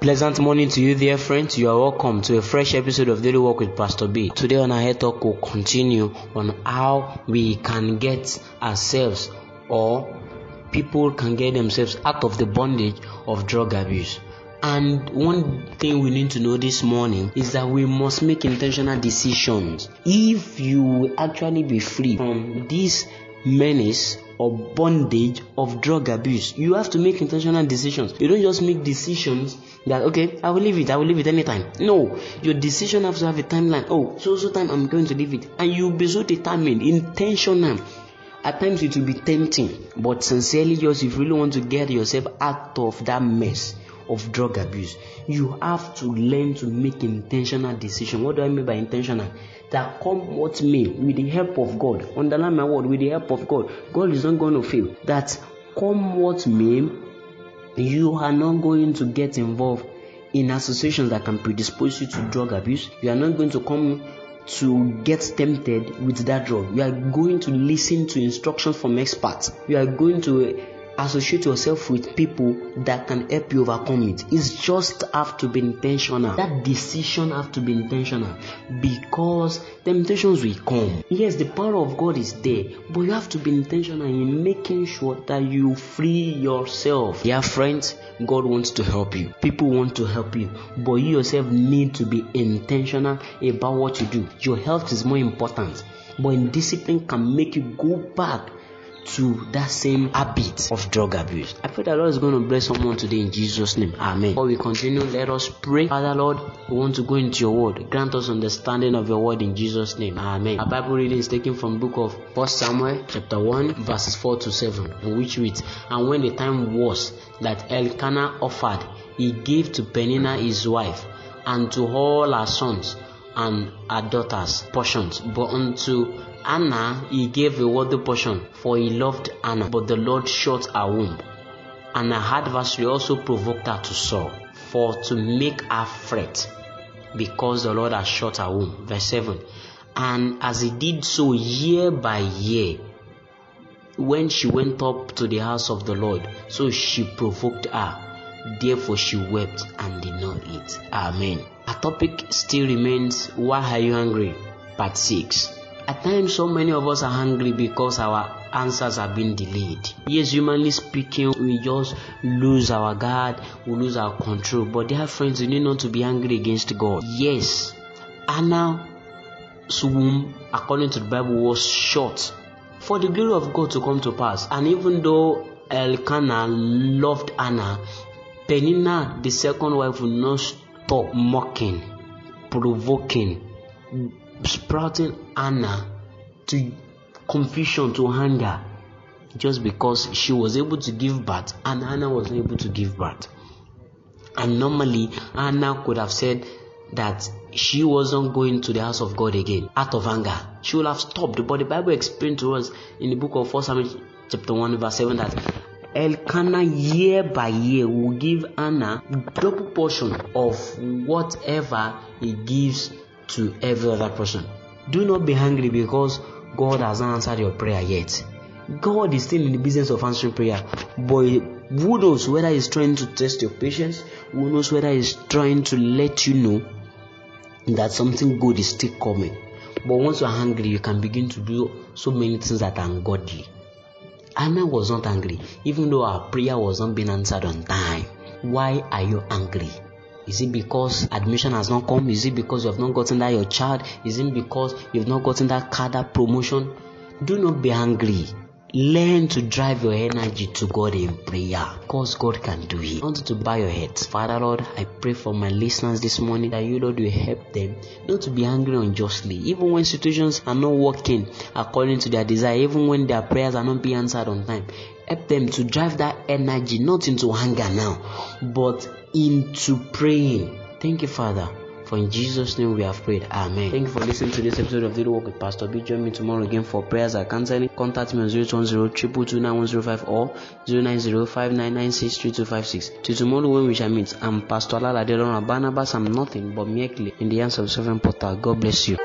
Pleasant morning to you, dear friends. You are welcome to a fresh episode of Daily Walk with Pastor B. Today on our head talk, we'll continue on how we can get ourselves or people can get themselves out of the bondage of drug abuse. And one thing we need to know this morning is that we must make intentional decisions. If you will actually be free from this menace or bondage of drug abuse, you have to make intentional decisions. You don't just make decisions that okay, I will leave it, I will leave it anytime. No, your decision has to have a timeline. Oh, so so time I'm going to leave it, and you'll be so determined, intentional. At times it will be tempting, but sincerely yours, if you really want to get yourself out of that mess of drug abuse, you have to learn to make intentional decision. What do I mean by intentional? That come what may, with the help of God. Underline my word, with the help of God. God is not going to fail. That come what may, you are not going to get involved in associations that can predispose you to drug abuse. You are not going to come to get tempted with that drug. You are going to listen to instructions from experts. You are going to associate yourself with people that can help you overcome it. It's just have to be intentional. That decision have to be intentional because temptations will come. Yes, the power of God is there, but you have to be intentional in making sure that you free yourself. Yeah, friends, God wants to help you. People want to help you, but you yourself need to be intentional about what you do. Your health is more important, but discipline can make you go back to that same habit of drug abuse. I pray that Lord is going to bless someone today in Jesus' name. Amen. Before we continue, let us pray. Father Lord, we want to go into your word. Grant us understanding of your word in Jesus' name. Amen. Our Bible reading is taken from book of 1 Samuel chapter 1 verses 4 to 7, in which reads, And when the time was that Elkanah offered, he gave to Peninnah his wife, and to all her sons and her daughters portions, but unto Anna he gave a worthy portion, for he loved Anna, but the Lord shut her womb. And her adversary also provoked her to sorrow, for to make her fret, because the Lord had shut her womb. Verse 7. And as he did so year by year, when she went up to the house of the Lord, so she provoked her. Therefore she wept and did not eat. Amen. Our topic still remains Why are you hungry? Part 6. At times, so many of us are hungry because our answers have been delayed. Yes, humanly speaking, we just lose our guard, we lose our control. But dear friends, you need not to be angry against God. Yes, Anna's womb, according to the Bible, was short for the glory of God to come to pass. And even though Elkanah loved Anna, Peninnah, the second wife, would not stop mocking, provoking, sprouting Anna to confusion, to anger, just because she was able to give birth and Anna was not able to give birth. And normally, Anna could have said that she wasn't going to the house of God again out of anger. She would have stopped. But the Bible explained to us in the book of 1 Samuel chapter 1 verse 7 that Elkanah year by year will give Anna double portion of whatever he gives to every other person. Do not be angry because God has not answered your prayer yet. God is still in the business of answering prayer, but who knows whether He's trying to test your patience? Who knows whether He's trying to let you know that something good is still coming? But once you're hungry, you can begin to do so many things that are ungodly. Anna was not angry, even though her prayer was not being answered on time. Why are you angry? Is it because admission has not come? Is it because you have not gotten that your child? Is it because you've not gotten that car, that promotion? Do not be angry. Learn to drive your energy to God in prayer because God can do it. I want you to bow your heads. Father Lord, I pray for my listeners this morning that you, Lord, will help them not to be angry unjustly. Even when situations are not working according to their desire, even when their prayers are not being answered on time, help them to drive that energy not into anger now, but into praying. Thank you, Father. For in Jesus' name we have prayed. Amen. Thank you for listening to this episode of Daily Walk with Pastor B. Join me tomorrow again for prayers and counseling. Contact me on 020 or 090 Till tomorrow when we shall meet, I'm Pastor Alala Barnabas. I'm nothing but merely in the hands of Sovereign Portal. God bless you.